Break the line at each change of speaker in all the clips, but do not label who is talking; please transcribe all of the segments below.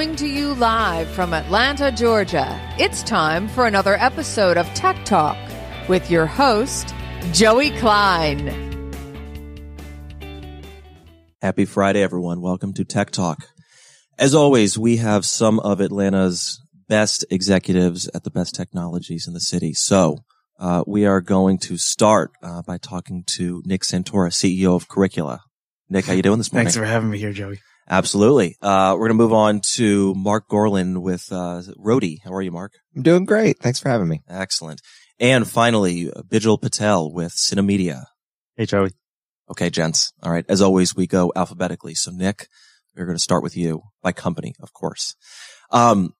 Coming to you live from Atlanta, Georgia, it's time for another episode of Tech Talk with your host, Joey Klein.
Happy Friday, everyone. Welcome to Tech Talk. As always, we have some of Atlanta's best executives at the best technologies in the city. So, uh, we are going to start uh, by talking to Nick Santora, CEO of Curricula. Nick, how are you doing this morning?
Thanks for having me here, Joey.
Absolutely. Uh, we're going to move on to Marc Gorlin with uh, Roadie. How are you, Mark?
I'm doing great. Thanks for having me.
Excellent. And finally, Bijal Patel with Synamedia.
Hey, Joey.
Okay, gents. All right. As always, we go alphabetically. So, Nick, we're going to start with you by company, of course. Um,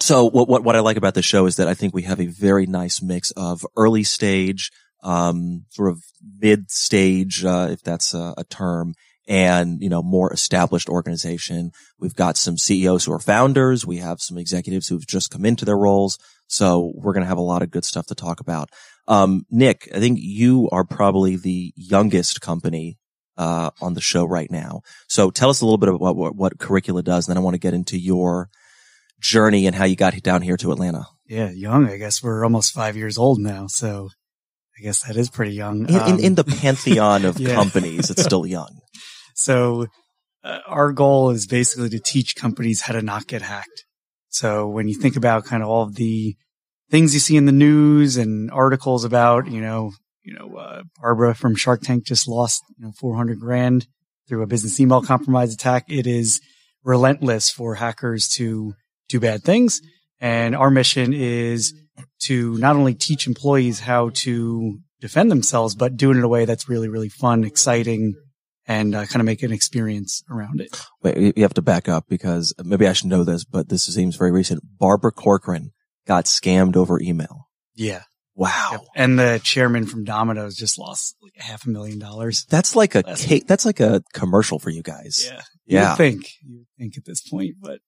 so what, what, what I like about the show is that I think we have a very nice mix of early stage, um, sort of mid stage, uh, if that's a, a term, and, you know, more established organization. We've got some CEOs who are founders. We have some executives who've just come into their roles. So we're going to have a lot of good stuff to talk about. Um, Nick, I think you are probably the youngest company, uh, on the show right now. So tell us a little bit about what, what, Curricula does. And then I want to get into your journey and how you got down here to Atlanta.
Yeah, young. I guess we're almost five years old now. So I guess that is pretty young.
In, in, in um, the pantheon of yeah. companies, it's still young.
So uh, our goal is basically to teach companies how to not get hacked. So when you think about kind of all of the things you see in the news and articles about, you know, you know, uh, Barbara from Shark Tank just lost, you know, 400 grand through a business email compromise attack. It is relentless for hackers to do bad things. And our mission is to not only teach employees how to defend themselves, but do it in a way that's really, really fun, exciting, and uh, kind of make an experience around it.
Wait, you have to back up because maybe I should know this, but this seems very recent. Barbara Corcoran got scammed over email.
Yeah.
Wow.
Yep. And the chairman from Domino's just lost like half a million dollars.
That's like a cake. That's like a commercial for you guys.
Yeah. You yeah. think, you would think at this point, but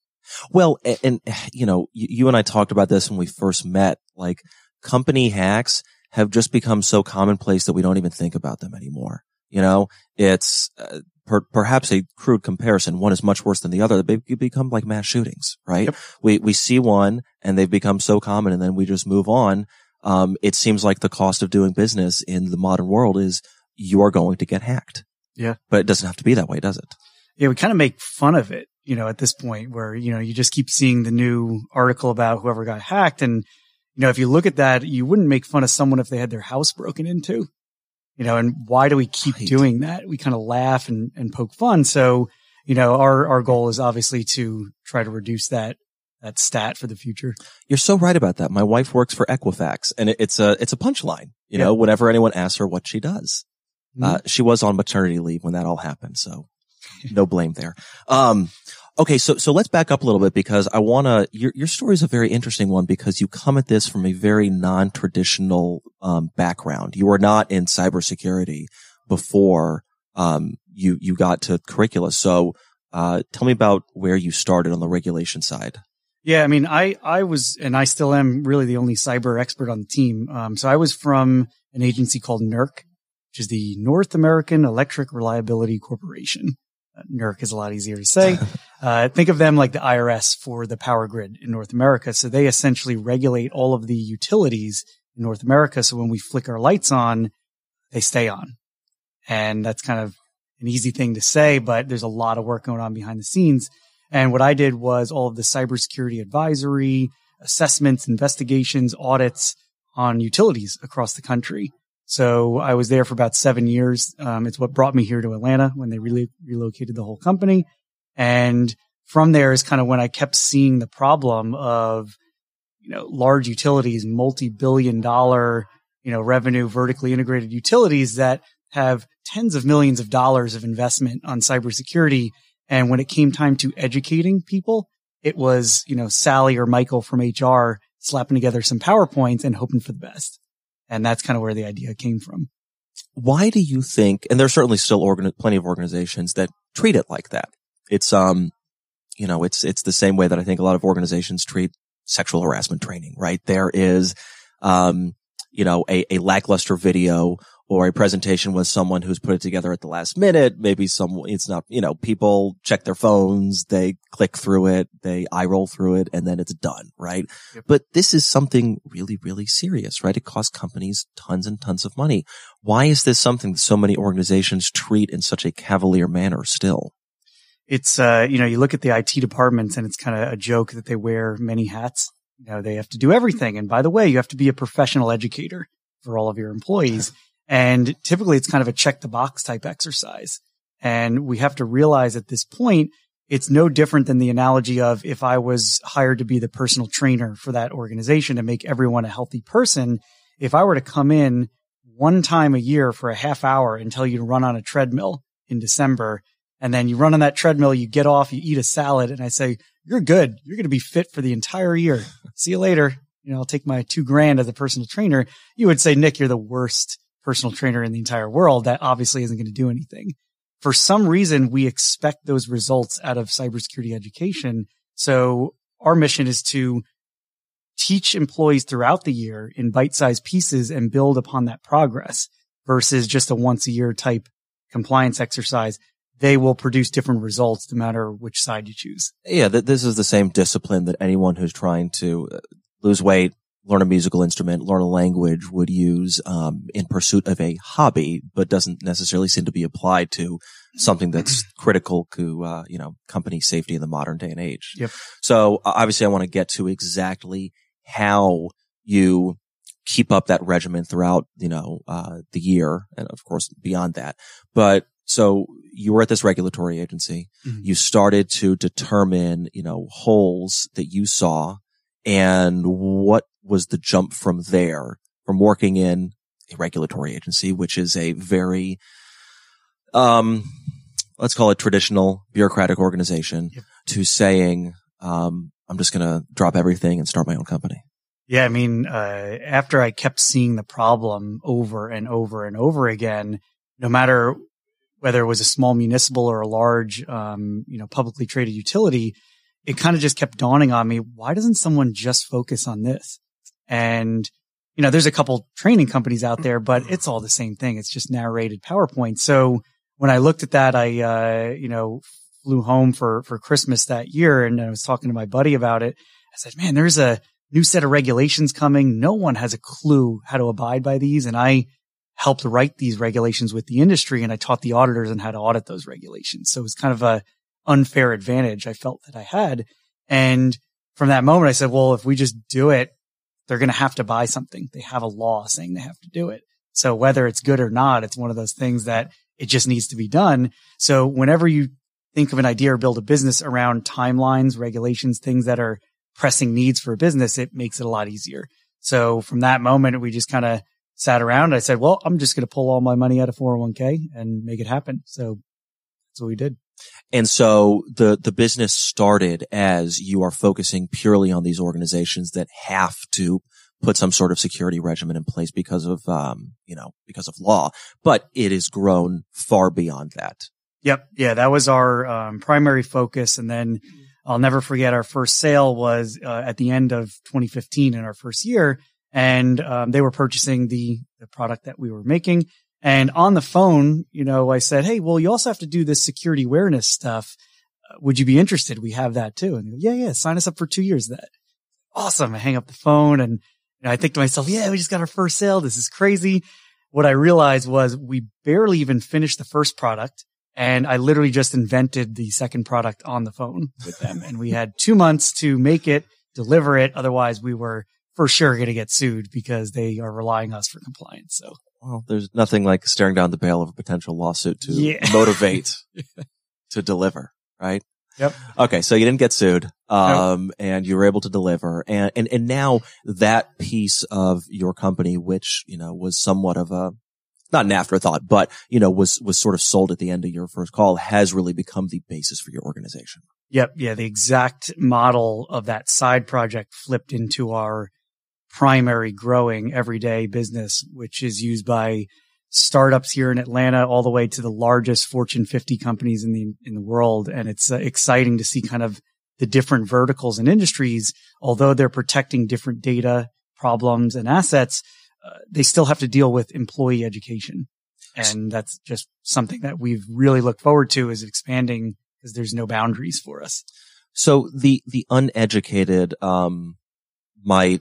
well, and, and you know, you, you, and I talked about this when we first met. Like company hacks have just become so commonplace that we don't even think about them anymore. You know, it's uh, per, perhaps a crude comparison. One is much worse than the other. They become like mass shootings, right? Yep. We we see one and they've become so common, and then we just move on. Um, it seems like the cost of doing business in the modern world is you are going to get hacked.
Yeah,
but it doesn't have to be that way, does it?
Yeah, we kind of make fun of it you know, at this point where, you know, you just keep seeing the new article about whoever got hacked. And, you know, if you look at that, you wouldn't make fun of someone if they had their house broken into, you know, and why do we keep right. doing that? We kind of laugh and, and poke fun. So, you know, our, our goal is obviously to try to reduce that, that stat for the future.
You're so right about that. My wife works for Equifax and it, it's a, it's a punchline, you yeah. know, whenever anyone asks her what she does. Mm-hmm. Uh, she was on maternity leave when that all happened. So no blame there. Um, okay. So, so let's back up a little bit because I want to, your, your story is a very interesting one because you come at this from a very non-traditional, um, background. You were not in cybersecurity before, um, you, you got to Curricula. So, uh, tell me about where you started on the regulation side.
Yeah, I mean, I, I was, and I still am really the only cyber expert on the team. Um, so I was from an agency called NERC, which is the North American Electric Reliability Corporation. NERC is a lot easier to say. Uh, think of them like the IRS for the power grid in North America. So they essentially regulate all of the utilities in North America. So when we flick our lights on, they stay on. And that's kind of an easy thing to say, but there's a lot of work going on behind the scenes. And what I did was all of the cybersecurity advisory, assessments, investigations, audits on utilities across the country. So I was there for about seven years. Um, it's what brought me here to Atlanta when they re- relocated the whole company. And from there is kind of when I kept seeing the problem of, you know, large utilities, multi-billion dollar, you know, revenue, vertically integrated utilities that have tens of millions of dollars of investment on cybersecurity. And when it came time to educating people, it was, you know, Sally or Michael from HR slapping together some PowerPoints and hoping for the best. And that's kind of where the idea came from.
Why do you think, and there's certainly still organ, plenty of organizations that treat it like that. It's, um, you know, it's, it's the same way that I think a lot of organizations treat sexual harassment training, right? There is, um, you know, a, a lackluster video or a presentation with someone who's put it together at the last minute. Maybe some, it's not, you know, people check their phones, they click through it, they eye roll through it, and then it's done, right?
Yep.
But this is something really, really serious, right? It costs companies tons and tons of money. Why is this something that so many organizations treat in such a cavalier manner still?
It's, uh, you know, you look at the IT departments and it's kind of a joke that they wear many hats. You know, they have to do everything. And by the way, you have to be a professional educator for all of your employees. And typically it's kind of a check the box type exercise. And we have to realize at this point, it's no different than the analogy of if I was hired to be the personal trainer for that organization to make everyone a healthy person. If I were to come in one time a year for a half hour and tell you to run on a treadmill in December, and then you run on that treadmill, you get off, you eat a salad, and I say, you're good. You're going to be fit for the entire year. See you later. You know, I'll take my two grand as a personal trainer. You would say, Nick, you're the worst personal trainer in the entire world. That obviously isn't going to do anything. For some reason, we expect those results out of cybersecurity education. So our mission is to teach employees throughout the year in bite-sized pieces and build upon that progress versus just a once a year type compliance exercise. They will produce different results no matter which side you choose.
Yeah, th- this is the same discipline that anyone who's trying to uh, lose weight, learn a musical instrument, learn a language would use um, in pursuit of a hobby, but doesn't necessarily seem to be applied to something that's critical to uh, you know company safety in the modern day and age.
Yep.
So uh, obviously, I want to get to exactly how you keep up that regimen throughout you know uh, the year, and of course beyond that. But so you were at this regulatory agency.
Mhm.
You started to determine you know holes that you saw and what was the jump from there from working in a regulatory agency, which is a very, um, let's call it traditional bureaucratic organization
Yep.
to saying, um, I'm just going to drop everything and start my own company.
Yeah, I mean, uh, after I kept seeing the problem over and over and over again, no matter whether it was a small municipal or a large, um, you know, publicly traded utility, it kind of just kept dawning on me. Why doesn't someone just focus on this? And, you know, there's a couple training companies out there, but it's all the same thing. It's just narrated PowerPoint. So when I looked at that, I, uh, you know, flew home for, for Christmas that year and I was talking to my buddy about it. I said, man, there's a new set of regulations coming. No one has a clue how to abide by these. And I helped write these regulations with the industry and I taught the auditors on how to audit those regulations. So it was kind of a unfair advantage I felt that I had. And from that moment, I said, well, if we just do it, they're going to have to buy something. They have a law saying they have to do it. So whether it's good or not, it's one of those things that it just needs to be done. So whenever you think of an idea or build a business around timelines, regulations, things that are pressing needs for a business, it makes it a lot easier. So from that moment, we just kind of sat around. I said, well, I'm just going to pull all my money out of 401k and make it happen. So that's what we did.
And so the, the business started as you are focusing purely on these organizations that have to put some sort of security regimen in place because of, um, you know, because of law, but it has grown far beyond that.
Yep. Yeah. That was our um, primary focus. And then I'll never forget our first sale was uh, at the end of 2015 in our first year. And um, they were purchasing the, the product that we were making. And on the phone, you know, I said, Hey, well, you also have to do this security awareness stuff. Would you be interested? We have that too. And go, yeah, yeah, sign us up for two years that. Awesome. I hang up the phone and you know, I think to myself, yeah, we just got our first sale. This is crazy. What I realized was we barely even finished the first product. And I literally just invented the second product on the phone with them. and we had two months to make it, deliver it. Otherwise we were for sure going to get sued because they are relying on us for compliance. So
Well, there's nothing like staring down the barrel of a potential lawsuit to
Yeah.
motivate to deliver, right?
Yep.
Okay. So you didn't get sued. Um, and you were able to deliver and, and, and now that piece of your company, which, you know, was somewhat of a, not an afterthought, but, you know, was, was sort of sold at the end of your first call has really become the basis for your organization.
Yep. Yeah. The exact model of that side project flipped into our primary growing everyday business, which is used by startups here in Atlanta all the way to the largest Fortune 50 companies in the, in the world. And it's uh, exciting to see kind of the different verticals and industries, although they're protecting different data problems and assets. uh, they still have to deal with employee education. And that's just something that we've really looked forward to is expanding because there's no boundaries for us.
So the, the uneducated, um, might,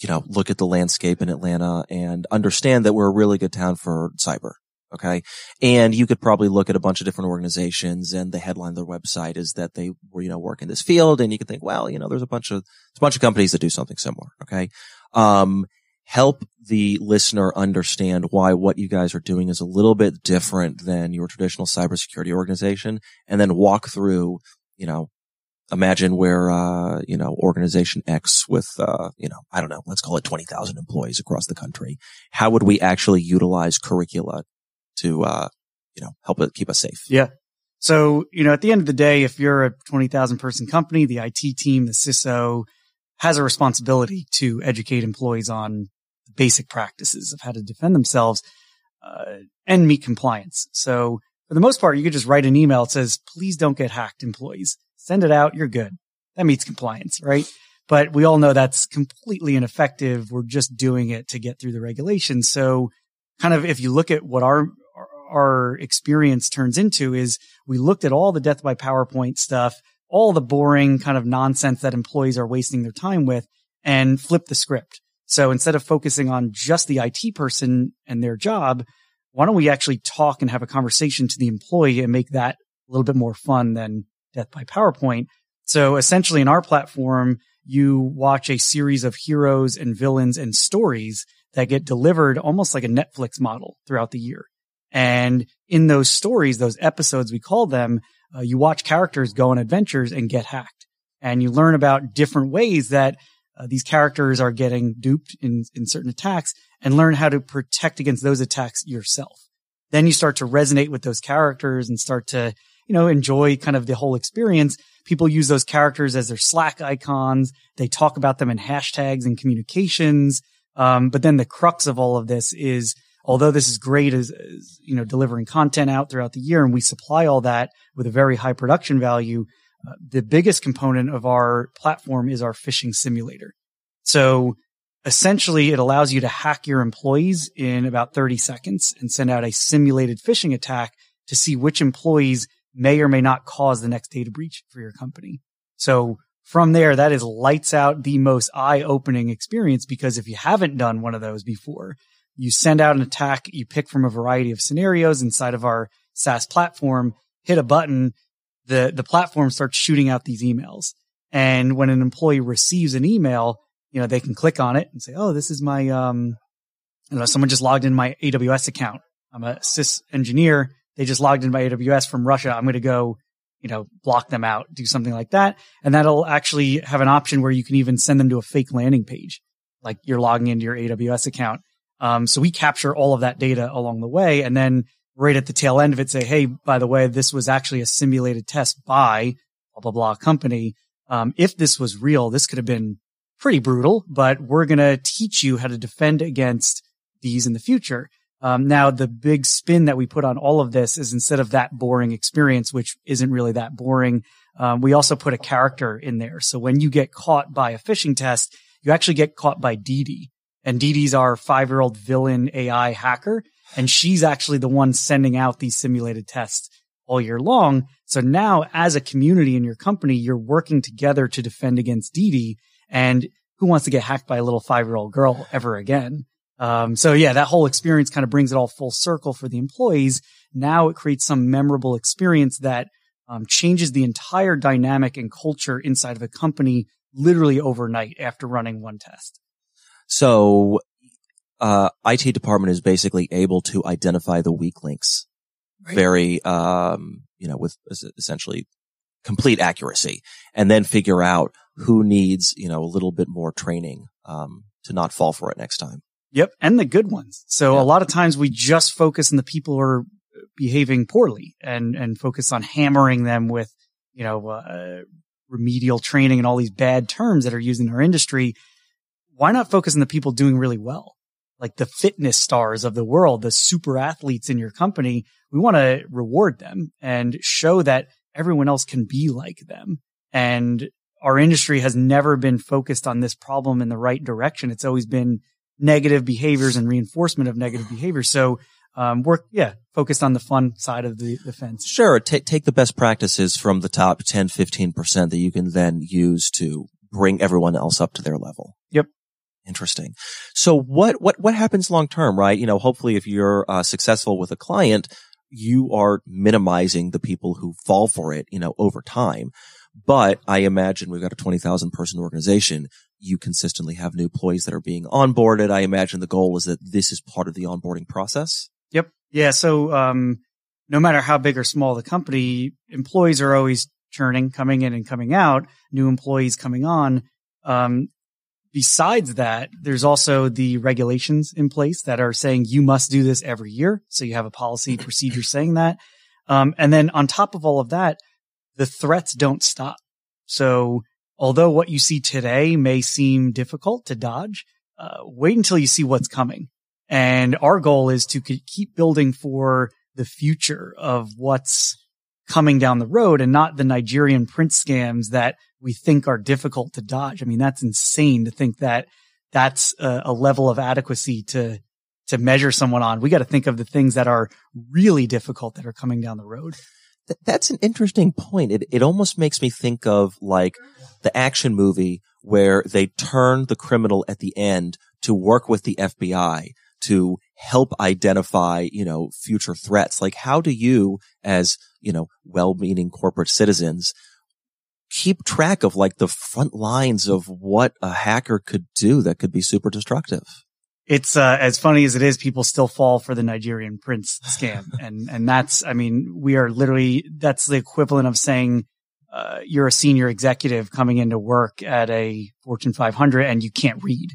you know, look at the landscape in Atlanta and understand that we're a really good town for cyber. Okay. And you could probably look at a bunch of different organizations and the headline of their website is that they were, you know, work in this field. And you could think, well, you know, there's a bunch of, there's a bunch of companies that do something similar. Okay. Um, help the listener understand why what you guys are doing is a little bit different than your traditional cybersecurity organization and then walk through, you know, imagine where, uh, you know, organization X with, uh, you know, I don't know, let's call it 20,000 employees across the country. How would we actually utilize curricula to, uh, you know, help it keep us safe?
Yeah. So, you know, at the end of the day, if you're a 20,000 person company, the IT team, the CISO has a responsibility to educate employees on basic practices of how to defend themselves, uh, and meet compliance. So for the most part, you could just write an email that says, please don't get hacked employees. Send it out. You're good. That meets compliance, right? But we all know that's completely ineffective. We're just doing it to get through the regulations. So kind of if you look at what our, our experience turns into is we looked at all the death by PowerPoint stuff, all the boring kind of nonsense that employees are wasting their time with and flip the script. So instead of focusing on just the IT person and their job, why don't we actually talk and have a conversation to the employee and make that a little bit more fun than death by PowerPoint? So essentially in our platform, you watch a series of heroes and villains and stories that get delivered almost like a Netflix model throughout the year. And in those stories, those episodes, we call them, uh, you watch characters go on adventures and get hacked. And you learn about different ways that uh, these characters are getting duped in, in certain attacks and learn how to protect against those attacks yourself. Then you start to resonate with those characters and start to, you know, enjoy kind of the whole experience. People use those characters as their Slack icons. They talk about them in hashtags and communications. Um, but then the crux of all of this is, although this is great as, as, you know, delivering content out throughout the year and we supply all that with a very high production value, uh, the biggest component of our platform is our phishing simulator. So essentially it allows you to hack your employees in about 30 seconds and send out a simulated phishing attack to see which employees may or may not cause the next data breach for your company. So from there, that is lights out the most eye opening experience because if you haven't done one of those before, you send out an attack, you pick from a variety of scenarios inside of our SaaS platform, hit a button, the, the platform starts shooting out these emails. And when an employee receives an email, you know, they can click on it and say, Oh, this is my, um, you know, someone just logged in my AWS account. I'm a sys engineer. They just logged in my AWS from Russia. I'm going to go, you know, block them out, do something like that. And that'll actually have an option where you can even send them to a fake landing page, like you're logging into your AWS account. Um, so we capture all of that data along the way. And then right at the tail end of it say, Hey, by the way, this was actually a simulated test by blah, blah, blah company. Um, if this was real, this could have been pretty brutal, but we're going to teach you how to defend against these in the future. Um, now the big spin that we put on all of this is instead of that boring experience, which isn't really that boring, um, we also put a character in there. So when you get caught by a phishing test, you actually get caught by Dee Dee. And Dee Dee's our five year old villain AI hacker. And she's actually the one sending out these simulated tests all year long. So now as a community in your company, you're working together to defend against Dee Dee. And who wants to get hacked by a little five year old girl ever again? Um, so yeah, that whole experience kind of brings it all full circle for the employees. Now it creates some memorable experience that um, changes the entire dynamic and culture inside of a company literally overnight after running one test.
So uh, IT department is basically able to identify the weak links right. very, um, you know, with essentially complete accuracy and then figure out who needs, you know, a little bit more training, um, to not fall for it next time.
Yep. And the good ones. So yeah. a lot of times we just focus on the people who are behaving poorly and, and focus on hammering them with, you know, uh, remedial training and all these bad terms that are used in our industry. Why not focus on the people doing really well? like the fitness stars of the world, the super athletes in your company, we want to reward them and show that everyone else can be like them. And our industry has never been focused on this problem in the right direction. It's always been negative behaviors and reinforcement of negative behaviors. So, um, we're, yeah, focused on the fun side of the, the fence.
Sure. Take, take the best practices from the top 10, 15% that you can then use to bring everyone else up to their level.
Yep.
Interesting. So what, what, what happens long term, right? You know, hopefully if you're uh, successful with a client, you are minimizing the people who fall for it, you know, over time. But I imagine we've got a 20,000 person organization. You consistently have new employees that are being onboarded. I imagine the goal is that this is part of the onboarding process.
Yep. Yeah. So, um, no matter how big or small the company, employees are always churning, coming in and coming out, new employees coming on. Um, besides that, there's also the regulations in place that are saying you must do this every year. So you have a policy procedure saying that. Um, and then on top of all of that, the threats don't stop. So although what you see today may seem difficult to dodge, uh, wait until you see what's coming. And our goal is to keep building for the future of what's coming down the road and not the Nigerian print scams that we think are difficult to dodge. I mean, that's insane to think that that's a, a level of adequacy to, to measure someone on. We got to think of the things that are really difficult that are coming down the road.
That's an interesting point. It, it almost makes me think of like the action movie where they turn the criminal at the end to work with the FBI to help identify, you know, future threats. Like how do you as, you know, well-meaning corporate citizens keep track of like the front lines of what a hacker could do that could be super destructive?
It's uh, as funny as it is, people still fall for the Nigerian prince scam. and, and that's, I mean, we are literally, that's the equivalent of saying, uh, you're a senior executive coming into work at a Fortune 500 and you can't read.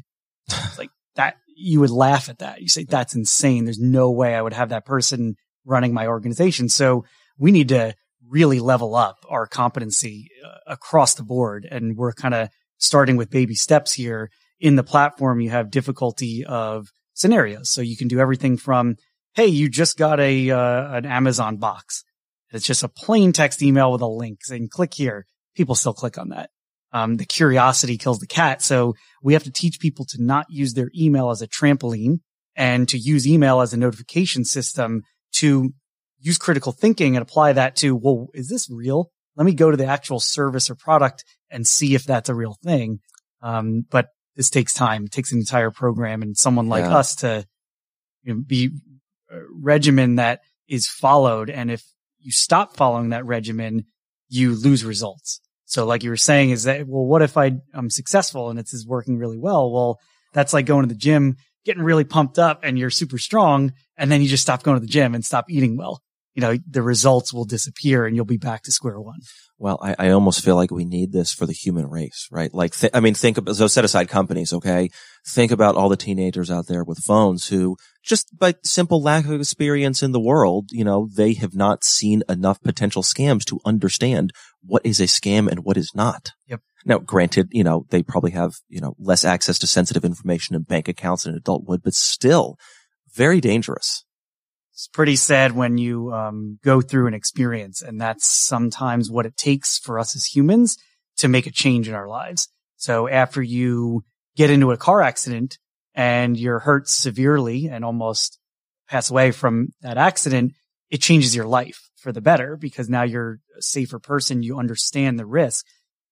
like that, you would laugh at that. You say, that's insane. There's no way I would have that person running my organization. So we need to really level up our competency uh, across the board. And we're kind of starting with baby steps here. In the platform, you have difficulty of scenarios. So you can do everything from, Hey, you just got a, uh, an Amazon box. It's just a plain text email with a link saying click here. People still click on that. Um, the curiosity kills the cat. So we have to teach people to not use their email as a trampoline and to use email as a notification system to use critical thinking and apply that to, well, is this real? Let me go to the actual service or product and see if that's a real thing. Um, but this takes time. It takes an entire program and someone like yeah. us to you know, be a regimen that is followed. And if you stop following that regimen, you lose results. So like you were saying is that, well, what if I, I'm successful and it's is working really well? Well, that's like going to the gym, getting really pumped up and you're super strong. And then you just stop going to the gym and stop eating well you know, the results will disappear and you'll be back to square one.
Well, I, I almost feel like we need this for the human race, right? Like, th- I mean, think about, so set aside companies, okay? Think about all the teenagers out there with phones who just by simple lack of experience in the world, you know, they have not seen enough potential scams to understand what is a scam and what is not.
Yep.
Now, granted, you know, they probably have, you know, less access to sensitive information and bank accounts than an adult would, but still very dangerous
it's pretty sad when you um, go through an experience, and that's sometimes what it takes for us as humans to make a change in our lives. So after you get into a car accident and you're hurt severely and almost pass away from that accident, it changes your life for the better because now you're a safer person. You understand the risk.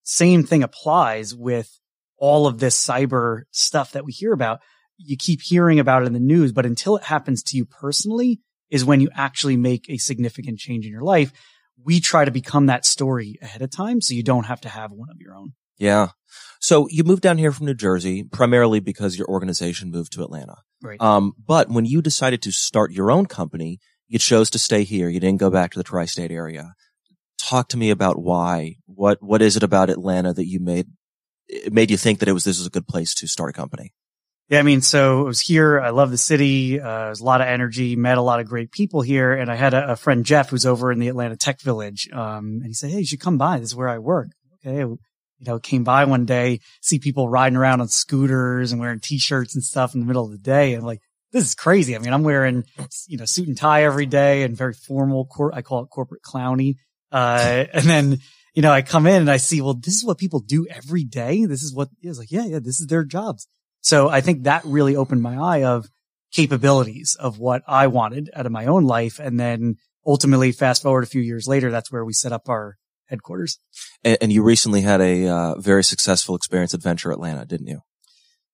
Same thing applies with all of this cyber stuff that we hear about. You keep hearing about it in the news, but until it happens to you personally, is when you actually make a significant change in your life. We try to become that story ahead of time so you don't have to have one of your own.
Yeah. So you moved down here from New Jersey primarily because your organization moved to Atlanta.
Right.
Um, but when you decided to start your own company, you chose to stay here. You didn't go back to the tri-state area. Talk to me about why. What what is it about Atlanta that you made it made you think that it was this is a good place to start a company?
Yeah, I mean, so I was here. I love the city. Uh, there's a lot of energy. Met a lot of great people here, and I had a, a friend Jeff who's over in the Atlanta Tech Village. Um, and he said, "Hey, you should come by. This is where I work." Okay, you know, came by one day, see people riding around on scooters and wearing t-shirts and stuff in the middle of the day, and like, this is crazy. I mean, I'm wearing you know suit and tie every day and very formal. Cor- I call it corporate clowny. Uh, and then you know, I come in and I see, well, this is what people do every day. This is what is like, yeah, yeah, this is their jobs. So I think that really opened my eye of capabilities of what I wanted out of my own life. And then ultimately fast forward a few years later, that's where we set up our headquarters.
And, and you recently had a uh, very successful experience at Venture Atlanta, didn't you?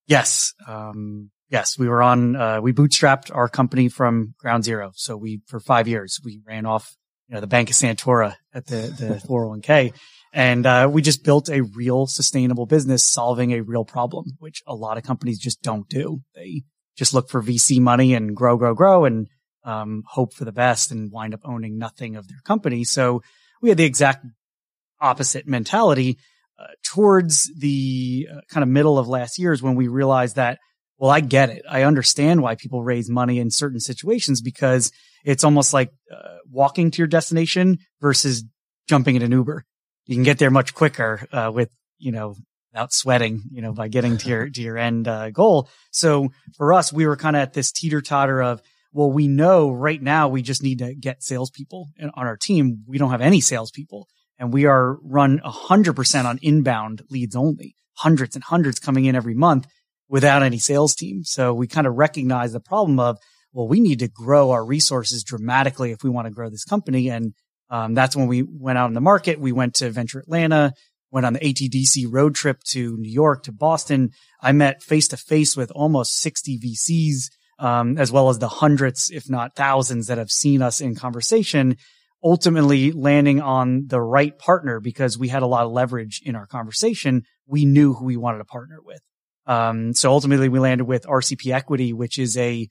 Yes. Um, yes, we were on, uh, we bootstrapped our company from ground zero. So we, for five years, we ran off, you know, the Bank of Santora at the, the 401k. And, uh, we just built a real sustainable business solving a real problem, which a lot of companies just don't do. They just look for VC money and grow, grow, grow and, um, hope for the best and wind up owning nothing of their company. So we had the exact opposite mentality uh, towards the uh, kind of middle of last year is when we realized that, well, I get it. I understand why people raise money in certain situations because it's almost like uh, walking to your destination versus jumping in an Uber. You can get there much quicker uh, with, you know, without sweating, you know, by getting to your, to your end uh, goal. So for us, we were kind of at this teeter totter of, well, we know right now we just need to get salespeople on our team. We don't have any salespeople and we are run 100% on inbound leads only, hundreds and hundreds coming in every month without any sales team. So we kind of recognize the problem of, well, we need to grow our resources dramatically if we want to grow this company. And um, that's when we went out in the market. We went to Venture Atlanta, went on the ATDC road trip to New York to Boston. I met face to face with almost 60 VCs, um, as well as the hundreds, if not thousands that have seen us in conversation ultimately landing on the right partner because we had a lot of leverage in our conversation. We knew who we wanted to partner with. Um, so ultimately we landed with RCP Equity, which is a,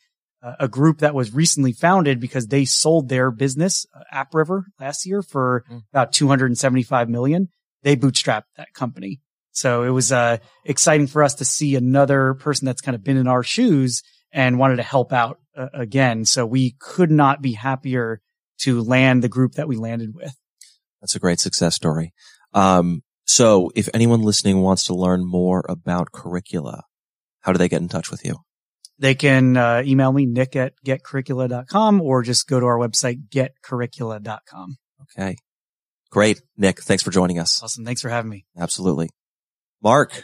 a group that was recently founded because they sold their business, uh, AppRiver last year for mm. about 275 million. They bootstrapped that company. So it was, uh, exciting for us to see another person that's kind of been in our shoes and wanted to help out uh, again. So we could not be happier to land the group that we landed with.
That's a great success story. Um, so if anyone listening wants to learn more about curricula, how do they get in touch with you?
They can uh, email me, nick at getcurricula.com or just go to our website, getcurricula.com.
Okay. Great. Nick, thanks for joining us.
Awesome. Thanks for having me.
Absolutely. Marc, how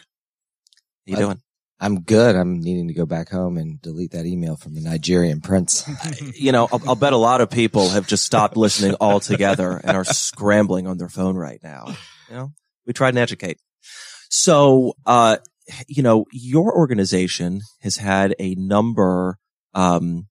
you doing?
I'm good. I'm needing to go back home and delete that email from the Nigerian prince.
you know, I'll, I'll, bet a lot of people have just stopped listening altogether and are scrambling on their phone right now. You know, we try and educate. So, uh, you know, your organization has had a number, um,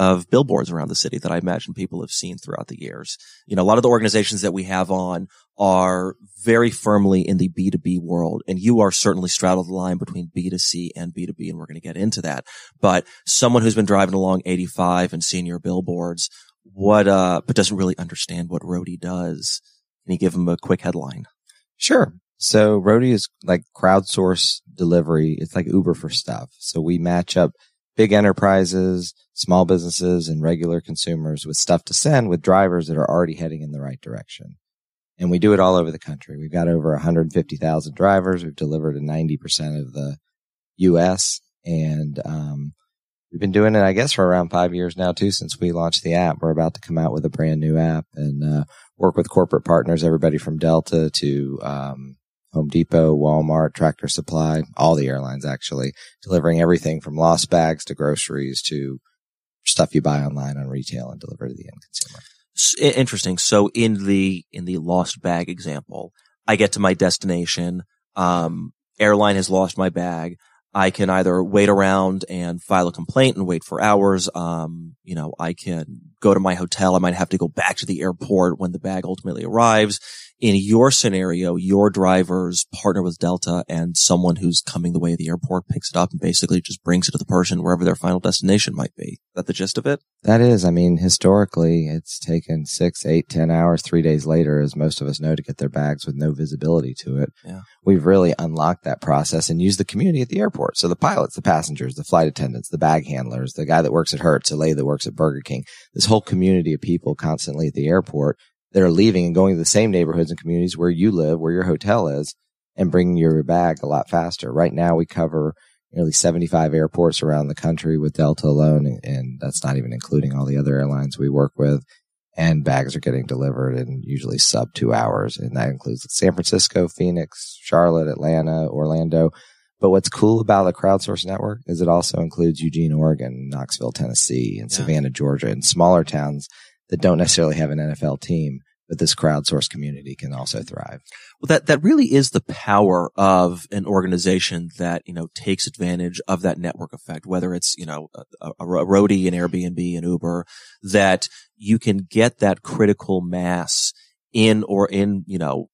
of billboards around the city that I imagine people have seen throughout the years. You know, a lot of the organizations that we have on are very firmly in the B2B world and you are certainly straddled the line between B2C and B2B and we're going to get into that. But someone who's been driving along 85 and seeing your billboards, what, uh, but doesn't really understand what Roadie does. Can you give them a quick headline?
Sure. So Roadie is like crowdsource delivery. It's like Uber for stuff. So we match up big enterprises, small businesses and regular consumers with stuff to send with drivers that are already heading in the right direction. And we do it all over the country. We've got over 150,000 drivers. We've delivered to 90% of the US and, um, we've been doing it, I guess, for around five years now too, since we launched the app. We're about to come out with a brand new app and, uh, work with corporate partners, everybody from Delta to, um, Home Depot, Walmart, Tractor Supply, all the airlines actually delivering everything from lost bags to groceries to stuff you buy online on retail and deliver to the end consumer.
Interesting. So in the, in the lost bag example, I get to my destination. Um, airline has lost my bag. I can either wait around and file a complaint and wait for hours. Um, you know, I can go to my hotel. I might have to go back to the airport when the bag ultimately arrives in your scenario, your drivers partner with Delta and someone who's coming the way of the airport picks it up and basically just brings it to the person wherever their final destination might be. Is that the gist of it?
That is. I mean, historically, it's taken six, eight, ten hours, three days later, as most of us know, to get their bags with no visibility to it.
Yeah.
We've really unlocked that process and used the community at the airport. So the pilots, the passengers, the flight attendants, the bag handlers, the guy that works at Hertz, the lady that works at Burger King, this whole community of people constantly at the airport that are leaving and going to the same neighborhoods and communities where you live, where your hotel is, and bringing your bag a lot faster. Right now, we cover nearly 75 airports around the country with Delta alone, and, and that's not even including all the other airlines we work with. And bags are getting delivered in usually sub two hours, and that includes San Francisco, Phoenix, Charlotte, Atlanta, Orlando. But what's cool about the crowdsource network is it also includes Eugene, Oregon, Knoxville, Tennessee, and
Yeah.
Savannah, Georgia, and smaller towns that don't necessarily have an NFL team, but this crowdsource community can also thrive.
Well, that, that really is the power of an organization that, you know, takes advantage of that network effect, whether it's, you know, a, a, a roadie, an Airbnb, an Uber, that you can get that critical mass in or in, you know,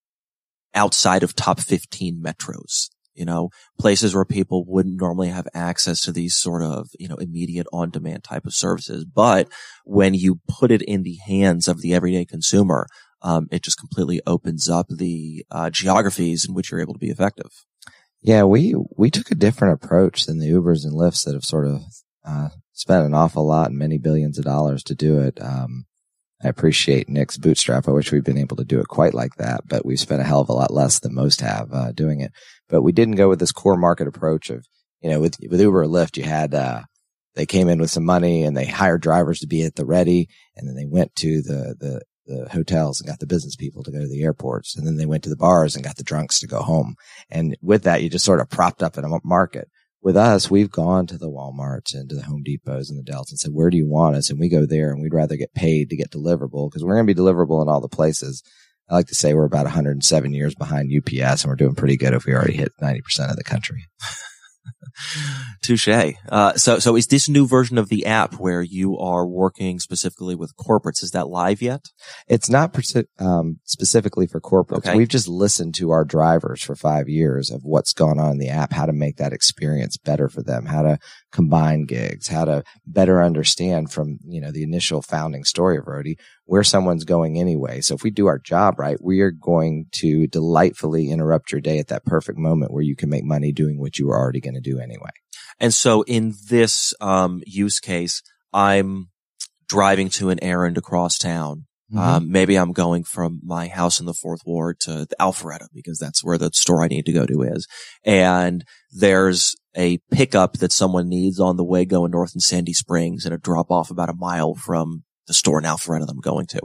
outside of top 15 metros, you know, places where people wouldn't normally have access to these sort of, you know, immediate on demand type of services. But when you put it in the hands of the everyday consumer, um, it just completely opens up the uh, geographies in which you're able to be effective.
Yeah, we we took a different approach than the Ubers and Lyfts that have sort of uh, spent an awful lot and many billions of dollars to do it. Um, I appreciate Nick's bootstrap. I wish we'd been able to do it quite like that, but we've spent a hell of a lot less than most have uh, doing it. But we didn't go with this core market approach of you know with with Uber or Lyft, you had uh, they came in with some money and they hired drivers to be at the ready, and then they went to the the the hotels and got the business people to go to the airports, and then they went to the bars and got the drunks to go home. And with that, you just sort of propped up in a market. With us, we've gone to the Walmarts and to the Home Depots and the Delts and said, where do you want us? And we go there and we'd rather get paid to get deliverable because we're going to be deliverable in all the places. I like to say we're about 107 years behind UPS and we're doing pretty good if we already hit 90% of the country.
Touche. Uh, so, so is this new version of the app where you are working specifically with corporates? Is that live yet?
It's not um, specifically for corporates.
Okay.
We've just listened to our drivers for five years of what's gone on in the app, how to make that experience better for them, how to combine gigs, how to better understand from, you know, the initial founding story of Roadie where someone's going anyway. So if we do our job right, we are going to delightfully interrupt your day at that perfect moment where you can make money doing what you were already going to do anyway.
And so in this, um, use case, I'm driving to an errand across town. Um, maybe I'm going from my house in the fourth ward to the Alpharetta because that's where the store I need to go to is. And there's a pickup that someone needs on the way going north in Sandy Springs and a drop off about a mile from the store in Alpharetta that I'm going to.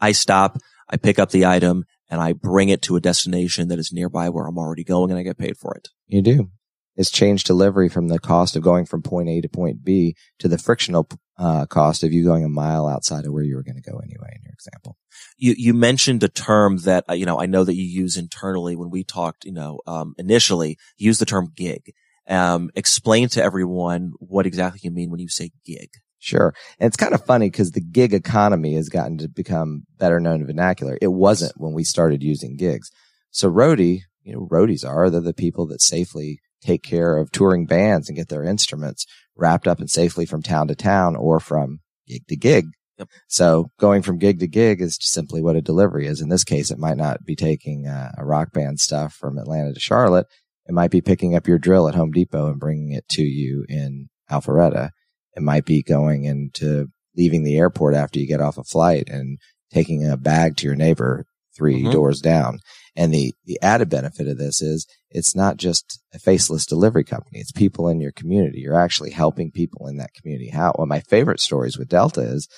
I stop, I pick up the item and I bring it to a destination that is nearby where I'm already going and I get paid for it.
You do. It's changed delivery from the cost of going from point A to point B to the frictional uh, cost of you going a mile outside of where you were going to go anyway in your example.
you you mentioned a term that uh, you know I know that you use internally when we talked. You know, um, initially you use the term gig. Um, explain to everyone what exactly you mean when you say gig.
Sure. And it's kind of funny because the gig economy has gotten to become better known vernacular. It wasn't when we started using gigs. So roadie, you know, roadies are, they're the people that safely take care of touring bands and get their instruments wrapped up and safely from town to town or from gig to gig.
Yep.
So going from gig to gig is simply what a delivery is. In this case, it might not be taking uh, a rock band stuff from Atlanta to Charlotte. It might be picking up your drill at Home Depot and bringing it to you in Alpharetta. It might be going into leaving the airport after you get off a flight and taking a bag to your neighbor 3
Mhm.
doors down. And the, the added benefit of this is it's not just a faceless delivery company. It's people in your community. You're actually helping people in that community. How, one of my favorite stories with Delta is,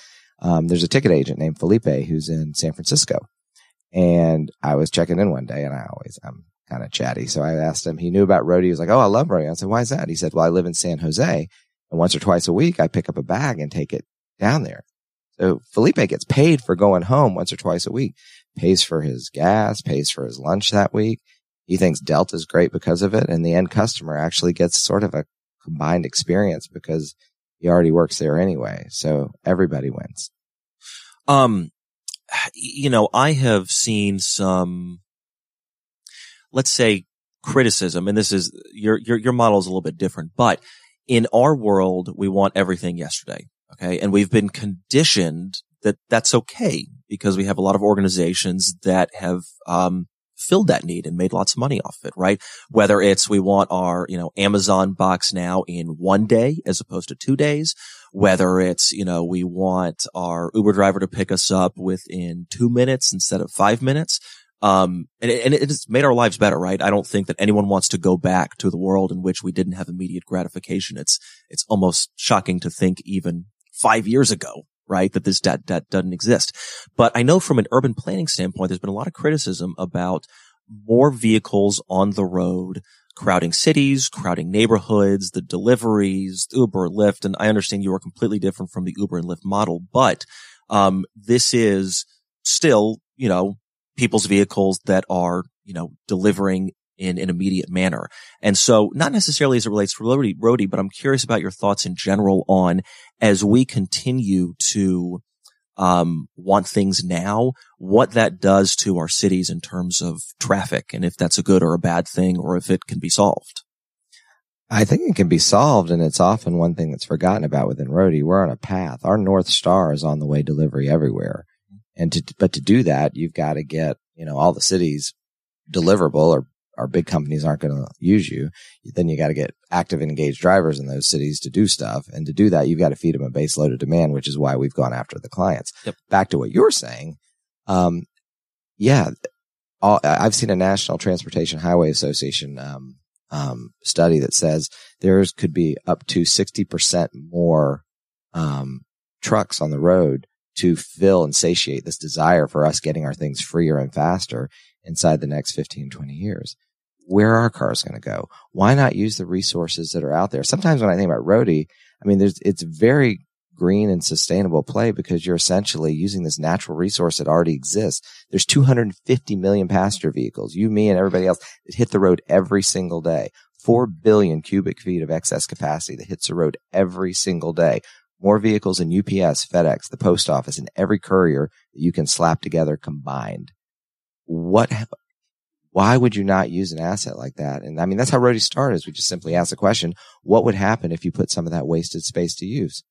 um, there's a ticket agent named Felipe who's in San Francisco. And I was checking in one day and I always, I'm kind of chatty. So I asked him, he knew about Roadie. He was like, Oh, I love Roadie. I said, why is that? He said, well, I live in San Jose and once or twice a week, I pick up a bag and take it down there. So Felipe gets paid for going home once or twice a week, pays for his gas, pays for his lunch that week. He thinks Delta's great because of it. And the end customer actually gets sort of a combined experience because he already works there anyway. So everybody wins.
Um, you know, I have seen some, let's say criticism, and this is your, your, your model is a little bit different, but in our world, we want everything yesterday. Okay. And we've been conditioned that that's okay because we have a lot of organizations that have, um, filled that need and made lots of money off it, right? Whether it's we want our, you know, Amazon box now in one day as opposed to two days, whether it's, you know, we want our Uber driver to pick us up within two minutes instead of five minutes. Um, and it, and it's made our lives better, right? I don't think that anyone wants to go back to the world in which we didn't have immediate gratification. It's, it's almost shocking to think even five years ago, right? That this debt, that doesn't exist. But I know from an urban planning standpoint, there's been a lot of criticism about more vehicles on the road crowding cities, crowding neighborhoods, the deliveries, Uber, Lyft. And I understand you are completely different from the Uber and Lyft model, but, um, this is still, you know, people's vehicles that are, you know, delivering in an immediate manner. And so not necessarily as it relates to Roadie, but I'm curious about your thoughts in general on as we continue to um, want things now, what that does to our cities in terms of traffic and if that's a good or a bad thing or if it can be solved.
I think it can be solved and it's often one thing that's forgotten about within Roadie. We're on a path. Our North Star is on the way delivery everywhere. And to, but to do that, you've got to get, you know, all the cities deliverable or our big companies aren't going to use you. Then you got to get active engaged drivers in those cities to do stuff. And to do that, you've got to feed them a base load of demand, which is why we've gone after the clients.
Yep.
Back to what you're saying. Um, yeah, all, I've seen a National Transportation Highway Association, um, um, study that says there's could be up to 60% more, um, trucks on the road to fill and satiate this desire for us getting our things freer and faster inside the next 15, 20 years where are cars going to go? Why not use the resources that are out there? Sometimes when I think about Roadie, I mean, there's, it's very green and sustainable play because you're essentially using this natural resource that already exists. There's 250 million passenger vehicles, you, me, and everybody else that hit the road every single day. 4 billion cubic feet of excess capacity that hits the road every single day. More vehicles than UPS, FedEx, the post office, and every courier that you can slap together combined. What why would you not use an asset like that? And I mean, that's how Roadie started is we just simply ask the question, what would happen if you put some of that wasted space to use?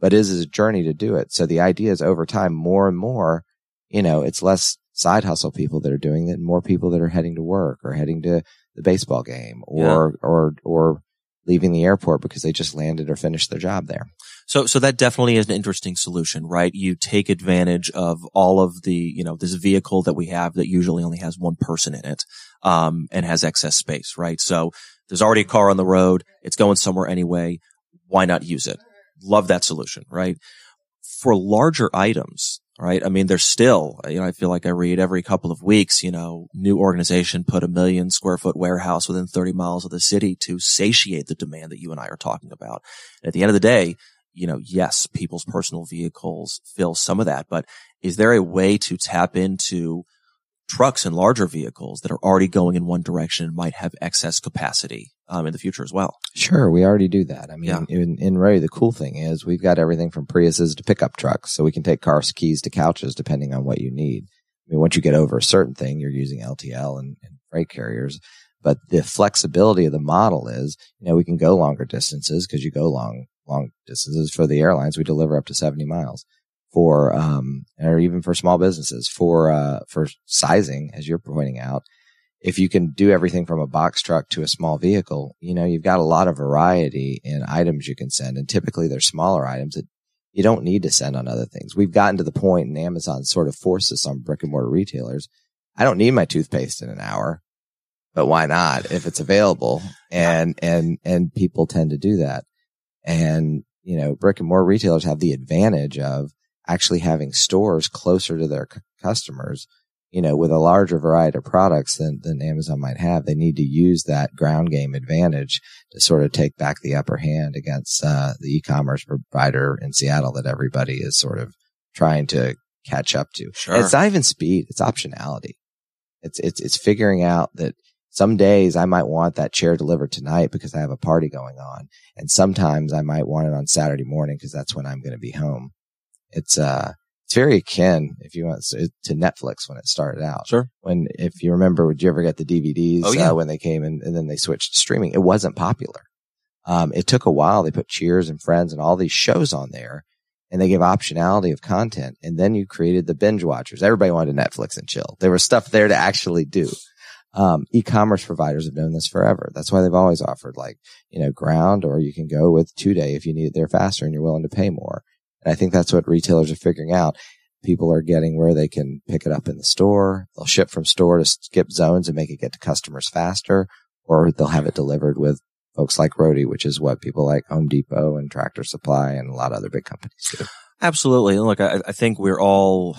But it is a journey to do it. So the idea is over time, more and more, you know, it's less side hustle people that are doing it and more people that are heading to work or heading to the baseball game or, yeah. or, or leaving the airport because they just landed or finished their job there.
So, so that definitely is an interesting solution, right? You take advantage of all of the, you know, this vehicle that we have that usually only has one person in it, um, and has excess space, right? So there's already a car on the road. It's going somewhere anyway. Why not use it? Love that solution, right? For larger items, right? I mean, there's still, you know, I feel like I read every couple of weeks, you know, new organization put a million square foot warehouse within 30 miles of the city to satiate the demand that you and I are talking about. And at the end of the day, you know, yes, people's personal vehicles fill some of that, but is there a way to tap into trucks and larger vehicles that are already going in one direction and might have excess capacity um, in the future as well?
Sure, we already do that. I mean, yeah. in, in Ray, the cool thing is we've got everything from Priuses to pickup trucks, so we can take cars, keys to couches depending on what you need. I mean, once you get over a certain thing, you're using LTL and, and freight carriers. But the flexibility of the model is, you know, we can go longer distances because you go long long distances for the airlines. We deliver up to 70 miles for, um, or even for small businesses for, uh, for sizing, as you're pointing out. If you can do everything from a box truck to a small vehicle, you know, you've got a lot of variety in items you can send. And typically they're smaller items that you don't need to send on other things. We've gotten to the point and Amazon sort of forces some brick and mortar retailers. I don't need my toothpaste in an hour, but why not if it's available? And, and, and people tend to do that. And, you know, brick and mortar retailers have the advantage of actually having stores closer to their c- customers, you know, with a larger variety of products than, than Amazon might have. They need to use that ground game advantage to sort of take back the upper hand against, uh, the e-commerce provider in Seattle that everybody is sort of trying to catch up to.
Sure.
It's not even speed. It's optionality. It's, it's, it's figuring out that some days I might want that chair delivered tonight because I have a party going on. And sometimes I might want it on Saturday morning because that's when I'm going to be home. It's, uh, it's very akin, if you want, to Netflix when it started out.
Sure.
When, if you remember, would you ever get the DVDs?
Oh, yeah.
Uh, when they came in and then they switched to streaming? It wasn't popular. Um, it took a while. They put Cheers and Friends and all these shows on there and they gave optionality of content. And then you created the binge watchers. Everybody wanted Netflix and chill. There was stuff there to actually do. Um, e-commerce providers have known this forever. That's why they've always offered like, you know, ground or you can go with two day if you need it there faster and you're willing to pay more. And I think that's what retailers are figuring out. People are getting where they can pick it up in the store. They'll ship from store to skip zones and make it get to customers faster, or they'll have it delivered with folks like Roadie, which is what people like Home Depot and Tractor Supply and a lot of other big companies do.
Absolutely. And look, I, I think we're all,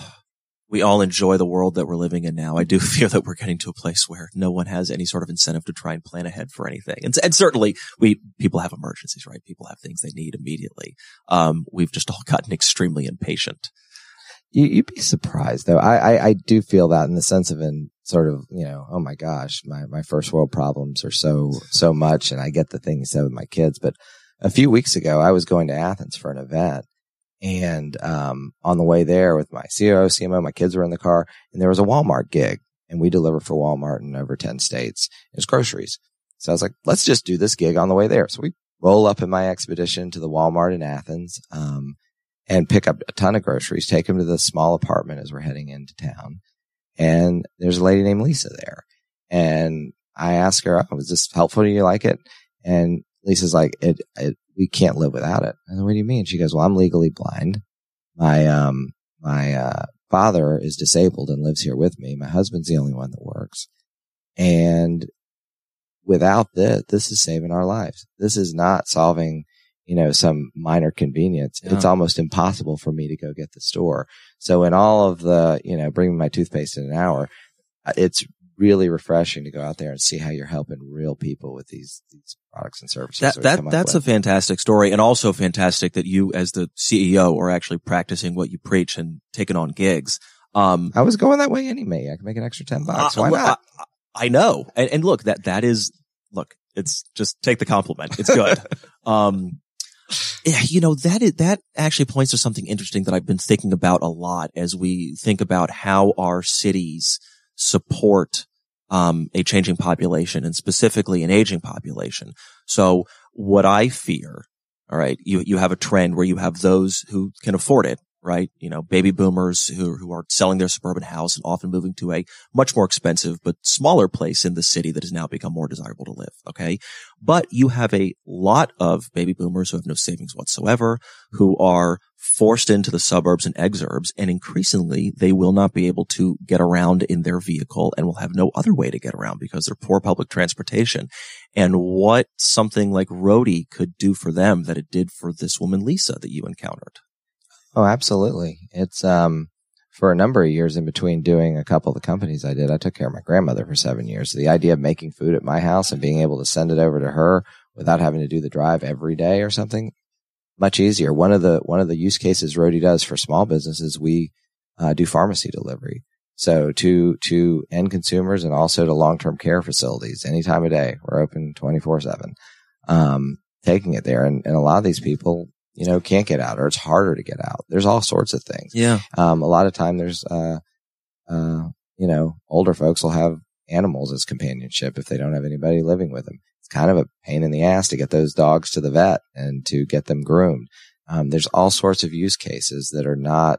we all enjoy the world that we're living in now. I do fear that we're getting to a place where no one has any sort of incentive to try and plan ahead for anything. And, and certainly we, people have emergencies, right? People have things they need immediately. Um, we've just all gotten extremely impatient.
You, would be surprised though. I, I, I, do feel that in the sense of in sort of, you know, oh my gosh, my, my first world problems are so, so much. And I get the things said with my kids, but a few weeks ago, I was going to Athens for an event and, um, on the way there with my COO, CMO, my kids were in the car and there was a Walmart gig and we deliver for Walmart in over 10 states. It's groceries. So I was like, let's just do this gig on the way there. So we roll up in my expedition to the Walmart in Athens. Um, and pick up a ton of groceries, take them to the small apartment as we're heading into town. And there's a lady named Lisa there. And I ask her, oh, was this helpful? Do you like it? And Lisa's like, it, it, we can't live without it. And what do you mean? She goes, well, I'm legally blind. My, um, my, uh, father is disabled and lives here with me. My husband's the only one that works. And without this, this is saving our lives. This is not solving you know, some minor convenience, yeah. it's almost impossible for me to go get the store. So in all of the, you know, bringing my toothpaste in an hour, uh, it's really refreshing to go out there and see how you're helping real people with these, these products and services.
That, that, that's a fantastic story and also fantastic that you as the CEO are actually practicing what you preach and taking on gigs.
Um, I was going that way anyway. I can make an extra 10 bucks. Uh, Why not?
I, I know. And, and, look, that, that is, look, it's just take the compliment. It's good. um, yeah, you know, that is, that actually points to something interesting that I've been thinking about a lot as we think about how our cities support um, a changing population and specifically an aging population. So what I fear, all right, you, you have a trend where you have those who can afford it right? You know, baby boomers who, who are selling their suburban house and often moving to a much more expensive but smaller place in the city that has now become more desirable to live. Okay. But you have a lot of baby boomers who have no savings whatsoever, who are forced into the suburbs and exurbs and increasingly they will not be able to get around in their vehicle and will have no other way to get around because they're poor public transportation. And what something like Roadie could do for them that it did for this woman, Lisa, that you encountered.
Oh, absolutely. It's, um, for a number of years in between doing a couple of the companies I did, I took care of my grandmother for seven years. The idea of making food at my house and being able to send it over to her without having to do the drive every day or something, much easier. One of the, one of the use cases Roadie does for small businesses, we uh, do pharmacy delivery. So to, to end consumers and also to long-term care facilities any time of day. We're open 24 seven. Um, taking it there. And, and a lot of these people, you know, can't get out or it's harder to get out. There's all sorts of things.
Yeah.
Um, a lot of time there's, uh, uh, you know, older folks will have animals as companionship if they don't have anybody living with them. It's kind of a pain in the ass to get those dogs to the vet and to get them groomed. Um, there's all sorts of use cases that are not,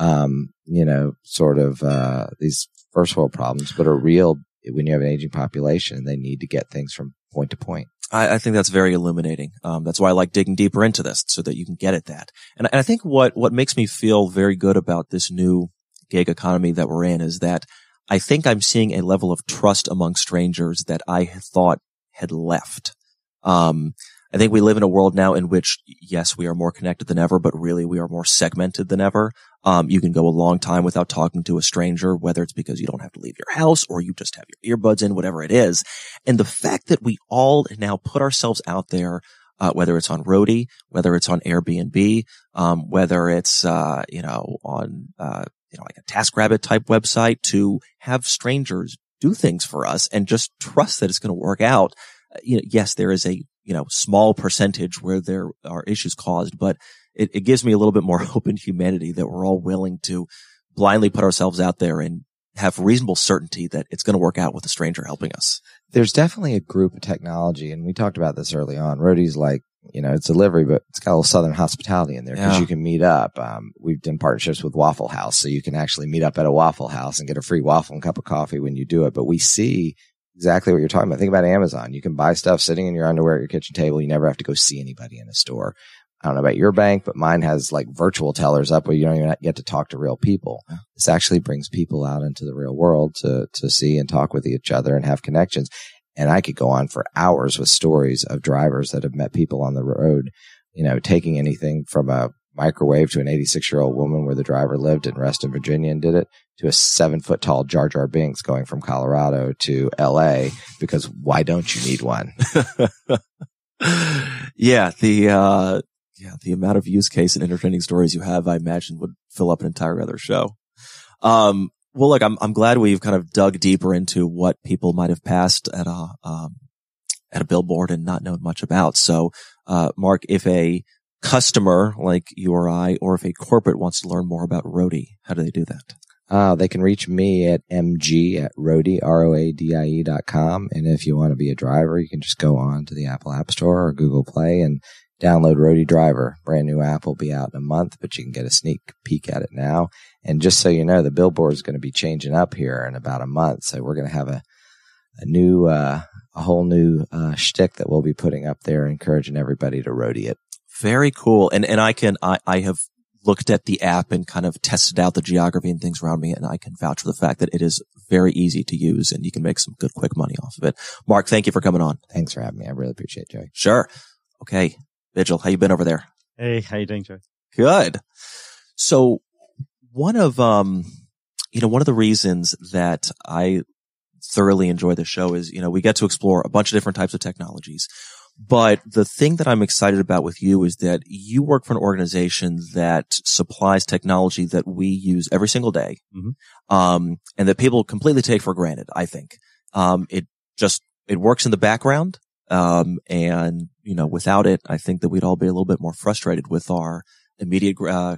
um, you know, sort of, uh, these first world problems, but are real when you have an aging population and they need to get things from point to point.
I, I think that's very illuminating. Um, that's why I like digging deeper into this so that you can get at that. And, and I think what, what makes me feel very good about this new gig economy that we're in is that I think I'm seeing a level of trust among strangers that I thought had left. Um, I think we live in a world now in which, yes, we are more connected than ever, but really we are more segmented than ever. Um, you can go a long time without talking to a stranger, whether it's because you don't have to leave your house or you just have your earbuds in, whatever it is. And the fact that we all now put ourselves out there, uh, whether it's on Roadie, whether it's on Airbnb, um, whether it's, uh, you know, on, uh, you know, like a TaskRabbit type website to have strangers do things for us and just trust that it's going to work out. You know, yes, there is a you know, small percentage where there are issues caused, but it, it gives me a little bit more hope in humanity that we're all willing to blindly put ourselves out there and have reasonable certainty that it's going to work out with a stranger helping us.
There's definitely a group of technology, and we talked about this early on. Roadie's like, you know, it's delivery, but it's got a little southern hospitality in there because yeah. you can meet up. Um, we've done partnerships with Waffle House, so you can actually meet up at a Waffle House and get a free waffle and cup of coffee when you do it. But we see exactly what you're talking about. Think about Amazon. You can buy stuff sitting in your underwear at your kitchen table. You never have to go see anybody in a store. I don't know about your bank, but mine has like virtual tellers up where you don't even get to talk to real people. This actually brings people out into the real world to, to see and talk with each other and have connections. And I could go on for hours with stories of drivers that have met people on the road, you know, taking anything from a microwave to an 86 year old woman where the driver lived in Reston, Virginia and did it to a seven foot tall Jar Jar Binks going from Colorado to LA because why don't you need one?
yeah. The, uh, yeah, the amount of use case and entertaining stories you have, I imagine would fill up an entire other show. Um, well, look, I'm, I'm glad we've kind of dug deeper into what people might have passed at a, um, at a billboard and not known much about. So, uh, Marc, if a customer like you or I, or if a corporate wants to learn more about Roadie, how do they do that?
Uh, they can reach me at mg at roadie, R-O-A-D-I-E dot com. And if you want to be a driver, you can just go on to the Apple App Store or Google Play and download Roadie Driver. Brand new app will be out in a month, but you can get a sneak peek at it now. And just so you know, the billboard is going to be changing up here in about a month. So we're going to have a, a new, uh, a whole new, uh, shtick that we'll be putting up there, encouraging everybody to roadie it.
Very cool. And, and I can, I, I have looked at the app and kind of tested out the geography and things around me. And I can vouch for the fact that it is very easy to use and you can make some good, quick money off of it. Marc, thank you for coming on.
Thanks for having me. I really appreciate it, Joey.
Sure. Okay. Bijal, how you been over there?
Hey, how you doing, Joey?
Good. So one of, um, you know, one of the reasons that I thoroughly enjoy the show is, you know, we get to explore a bunch of different types of technologies. But the thing that I'm excited about with you is that you work for an organization that supplies technology that we use every single day.
Mhm.
Um, and that people completely take for granted, I think. Um, it just, it works in the background. Um, and, you know, without it, I think that we'd all be a little bit more frustrated with our immediate, uh,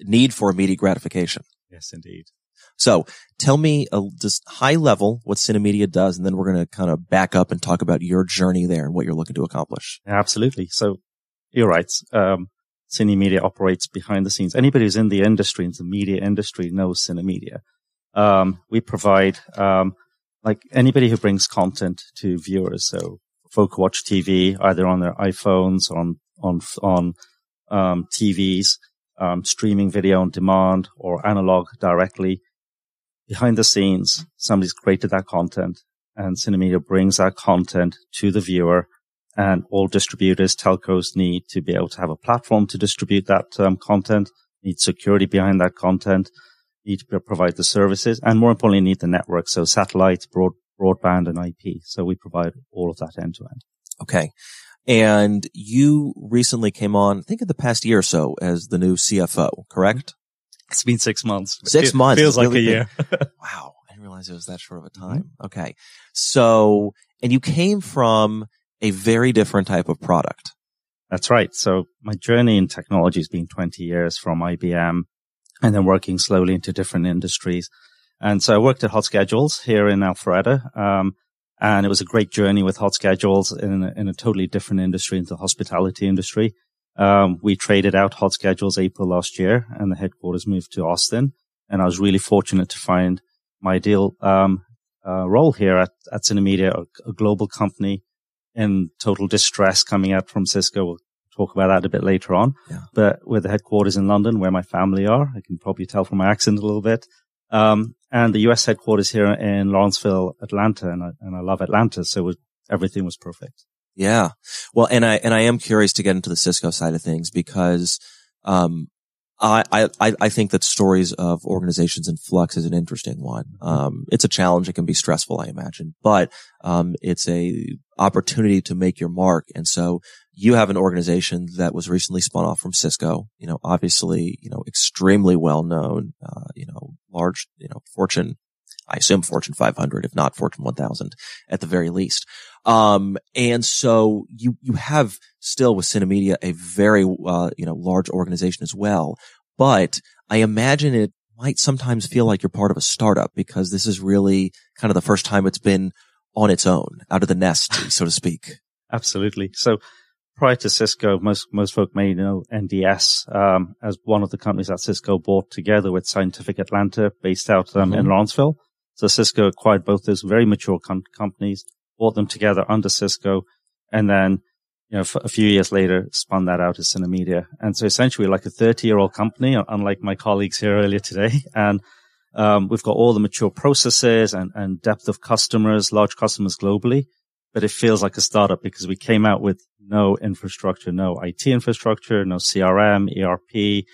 need for immediate gratification.
Yes, indeed.
So tell me uh, just high level what Synamedia does, and then we're going to kind of back up and talk about your journey there and what you're looking to accomplish.
Absolutely. So you're right. Um, Synamedia operates behind the scenes. Anybody who's in the industry, in the media industry knows Synamedia. Um, we provide, um, like anybody who brings content to viewers. So folk watch TV either on their iPhones, on, on, on, um, TVs, um, streaming video on demand or analog directly. Behind the scenes, somebody's created that content and Synamedia brings that content to the viewer and all distributors, telcos need to be able to have a platform to distribute that um, content, need security behind that content, need to provide the services, and more importantly, need the network. So satellite, broad, broadband and IP. So we provide all of that end to end.
Okay. And you recently came on, I think in the past year or so as the new CFO, correct?
It's been six months.
Six
It
months.
Feels
It's
like a year.
Wow. I didn't realize it was that short of a time. Okay. So, and you came from a very different type of product.
That's right. So my journey in technology has been 20 years from IBM and then working slowly into different industries. And so I worked at Hot Schedules here in Alpharetta. Um, and it was a great journey with Hot Schedules in a, in a totally different industry, into the hospitality industry. Um, we traded out Hot Schedules April last year and the headquarters moved to Austin. And I was really fortunate to find my ideal, um, uh, role here at, at Synamedia, a, a global company in total distress coming out from Cisco. We'll talk about that a bit later on.
Yeah.
But with the headquarters in London, where my family are, I can probably tell from my accent a little bit. Um, and the US headquarters here in Lawrenceville, Atlanta, and I, and I love Atlanta, so was, everything was perfect.
Yeah. Well, and I, and I am curious to get into the Cisco side of things because, um, I, I, I think that stories of organizations in flux is an interesting one. Um, it's a challenge. It can be stressful, I imagine, but, um, it's a opportunity to make your mark. And so you have an organization that was recently spun off from Cisco, you know, obviously, you know, extremely well known, uh, you know, large, you know, Fortune, I assume Fortune 500, if not Fortune 1000 at the very least. Um, and so you, you have still with Synamedia a very, uh, you know, large organization as well. But I imagine it might sometimes feel like you're part of a startup because this is really kind of the first time it's been on its own, out of the nest, so to speak.
Absolutely. So prior to Cisco, most, most folk may know NDS, um, as one of the companies that Cisco bought together with Scientific Atlanta based out, um, in
Mhm.
Lawrenceville. So Cisco acquired both those very mature com- companies, bought them together under Cisco, and then, you know, f- a few years later, spun that out as Synamedia. And so essentially like a 30 year old company, unlike my colleagues here earlier today. And, um, we've got all the mature processes and, and depth of customers, large customers globally, but it feels like a startup because we came out with no infrastructure, no IT infrastructure, no CRM, ERP.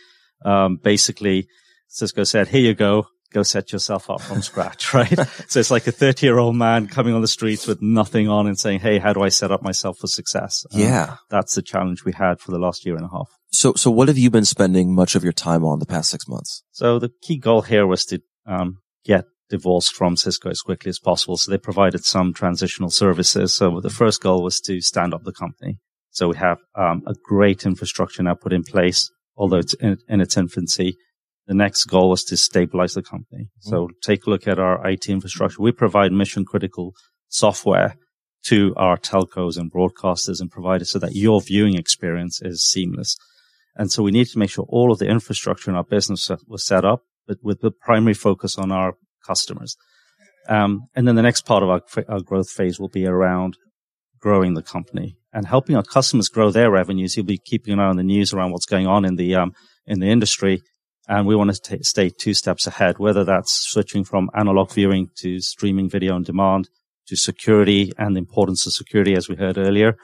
Um, basically, Cisco said, here you go. Go set yourself up from scratch, right? so it's like a 30 year old man coming on the streets with nothing on and saying, Hey, how do I set up myself for success? Um,
Yeah.
That's the challenge we had for the last year and a half.
So, so what have you been spending much of your time on the past six months?
So the key goal here was to um, get divorced from Cisco as quickly as possible. So they provided some transitional services. So the first goal was to stand up the company. So we have um, a great infrastructure now put in place, although it's in, in its infancy. The next goal was to stabilize the company. So take a look at our IT infrastructure. We provide mission critical software to our telcos and broadcasters and providers so that your viewing experience is seamless. And so we need to make sure all of the infrastructure in our business was set up, but with the primary focus on our customers. Um, and then the next part of our, our growth phase will be around growing the company and helping our customers grow their revenues. You'll be keeping an eye on the news around what's going on in the um, in the industry, and we want to t- stay two steps ahead. Whether that's switching from analog viewing to streaming video on demand, to security and the importance of security, as we heard earlier,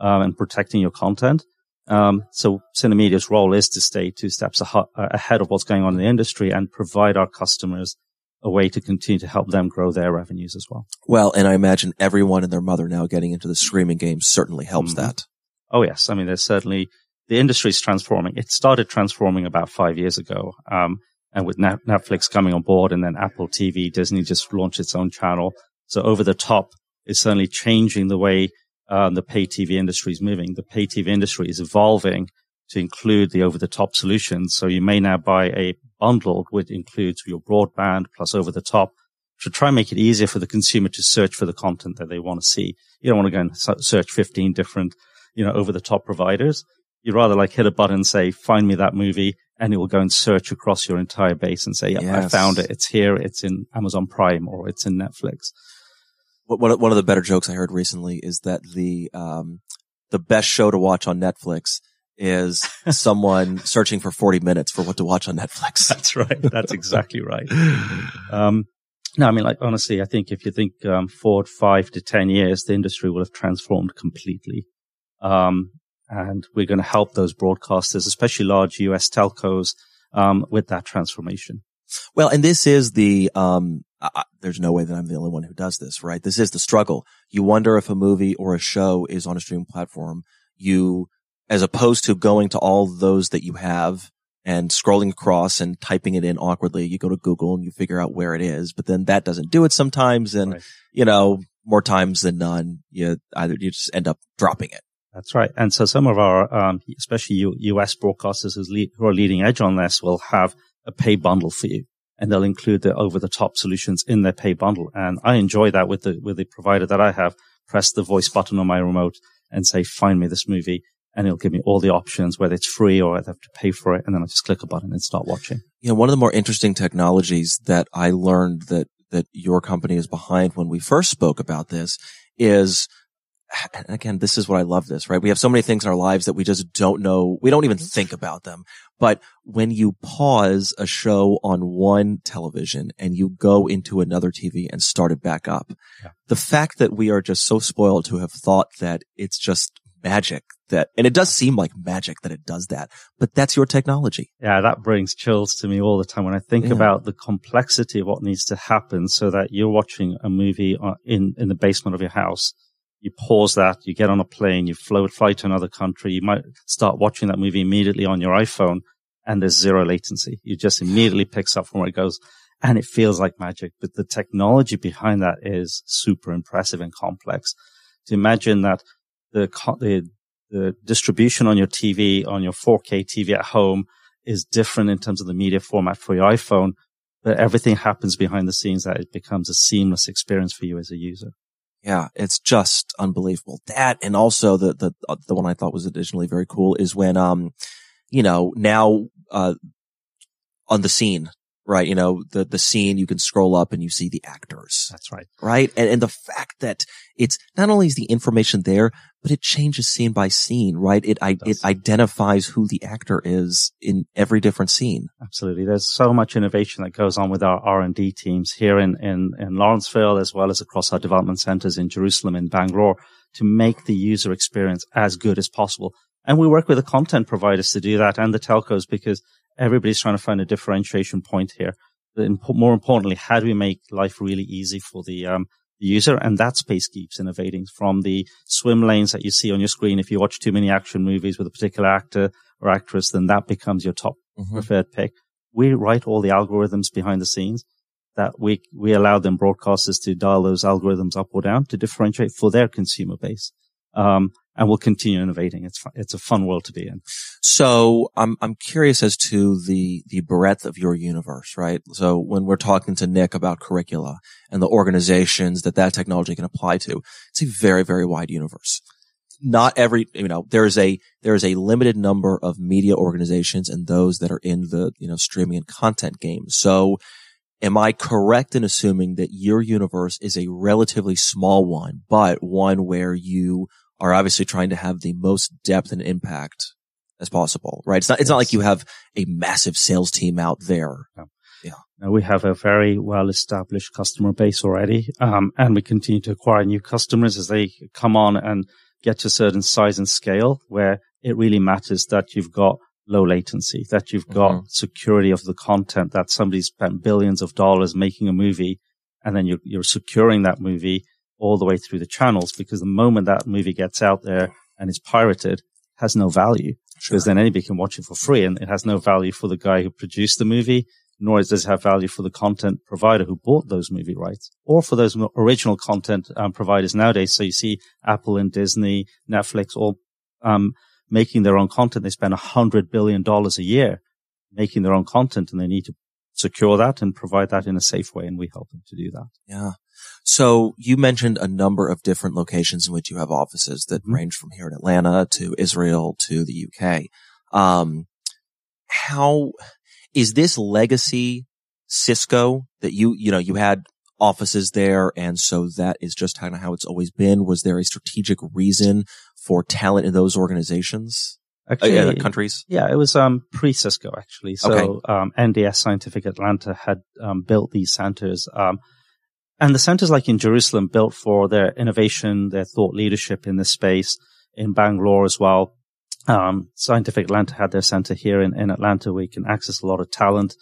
um, and protecting your content. Um, so Synamedia's role is to stay two steps a- ahead of what's going on in the industry and provide our customers a way to continue to help them grow their revenues as well.
Well, and I imagine everyone and their mother now getting into the streaming game certainly helps
Mhm.
that.
Oh yes, I mean there's certainly the industry is transforming. It started transforming about five years ago, um, and with Netflix coming on board, and then Apple TV, Disney just launched its own channel. So over the top is certainly changing the way um, the pay TV industry is moving. The pay TV industry is evolving to include the over the top solutions. So you may now buy a bundle which includes your broadband plus over the top to try and make it easier for the consumer to search for the content that they want to see. You don't want to go and search 15 different, you know, over the top providers. You'd rather like hit a button and say, find me that movie and it will go and search across your entire base and say, yep, I found it. It's here. It's in Amazon Prime or it's in Netflix.
What- One of, one of the better jokes I heard recently is that the, um, the best show to watch on Netflix is someone searching for 40 minutes for what to watch on Netflix.
That's right. That's exactly right. Um, no, I mean, like, honestly, I think if you think, um, forward five to 10 years, the industry will have transformed completely. Um, and we're going to help those broadcasters, especially large US telcos, um, with that transformation.
Well, and this is the, um, I, I- there's no way that I'm the only one who does this, right? This is the struggle. You wonder if a movie or a show is on a streaming platform. You, as opposed to going to all those that you have and scrolling across and typing it in awkwardly, you go to Google and you figure out where it is, but then that doesn't do it sometimes. And,
Right.
you know, more times than none, you either, you just end up dropping it.
That's right. And so some of our, um, especially U- US broadcasters who's lead, who are leading edge on this will have a pay bundle for you and they'll include the over the top solutions in their pay bundle. And I enjoy that with the, with the provider that I have. Press the voice button on my remote and say, find me this movie. And it'll give me all the options, whether it's free or I have to pay for it. And then I just click a button and start watching.
you know, one of the more interesting technologies that I learned that, that your company is behind when we first spoke about this is, again, this is what I love this, right? We have so many things in our lives that we just don't know. We don't even mm-hmm. think about them. But when you pause a show on one television and you go into another TV and start it back up,
Yeah.
the fact that we are just so spoiled to have thought that it's just magic that, and it does seem like magic that it does that, but that's your technology.
Yeah, that brings chills to me all the time when I think
Yeah.
about the complexity of what needs to happen so that you're watching a movie in, in the basement of your house. You pause that, you get on a plane, you float, fly to another country. You might start watching that movie immediately on your iPhone and there's zero latency. You just immediately picks up from where it goes and it feels like magic. But the technology behind that is super impressive and complex. To imagine that the, the the distribution on your TV, on your 4K TV at home is different in terms of the media format for your iPhone, but everything happens behind the scenes that it becomes a seamless experience for you as a user.
Yeah, it's just unbelievable. That and also the the uh, the one I thought was additionally very cool is when um you know now uh on the scene right you know the the scene you can scroll up and you see the actors
That's right.
right and and the fact that it's not only is the information there but it changes scene by scene, right? It, I, it, identifies who the actor is in every different scene.
Absolutely. There's so much innovation that goes on with our R&D teams here in, in, in Lawrenceville, as well as across our development centers in Jerusalem and Bangalore to make the user experience as good as possible. And we work with the content providers to do that and the telcos because everybody's trying to find a differentiation point here. But More importantly, how do we make life really easy for the, um, user? And that space keeps innovating from the swim lanes that you see on your screen. If you watch too many action movies with a particular actor or actress, then that becomes your top mm-hmm. preferred pick. We write all the algorithms behind the scenes that we, we allow them broadcasters to dial those algorithms up or down to differentiate for their consumer base. Um, and we'll continue innovating. It's it's a fun world to be in.
So I'm I'm curious as to the the breadth of your universe, right? So when we're talking to Nick about curricula and the organizations that that technology can apply to, it's a very very wide universe. Not every you know there's a there's a limited number of media organizations and those that are in the you know streaming and content game. So Am I correct in assuming that your universe is a relatively small one, but one where you are obviously trying to have the most depth and impact as possible, right? It's not, it's yes. not like you have a massive sales team out there.
Yeah. yeah. Now we have a very well established customer base already. Um, and we continue to acquire new customers as they come on and get to a certain size and scale where it really matters that you've got low latency, that you've got mm-hmm. security of the content, that somebody spent billions of dollars making a movie and then you're, you're securing that movie all the way through the channels because the moment that movie gets out there and is pirated has no value sure. because then anybody can watch it for free and it has no value for the guy who produced the movie, nor does it have value for the content provider who bought those movie rights or for those original content um, providers nowadays. So you see Apple and Disney, Netflix all, um, making their own content. They spend a hundred billion dollars a year making their own content and they need to secure that and provide that in a safe way. And we help them to do that.
Yeah. So you mentioned a number of different locations in which you have offices that mm-hmm. range from here in Atlanta to Israel to the UK. Um, how is this legacy Cisco that you, you know, you had offices there. And so that is just kind of how it's always been. Was there a strategic reason for talent in those organizations?
Actually,
uh, countries?
Yeah, it was um, pre Cisco actually. So okay. um, NDS Scientific Atlanta had um, built these centers. Um, and the centers like in Jerusalem built for their innovation, their thought leadership in this space, in Bangalore as well. Um, Scientific Atlanta had their center here in, in Atlanta where you can access a lot of talent.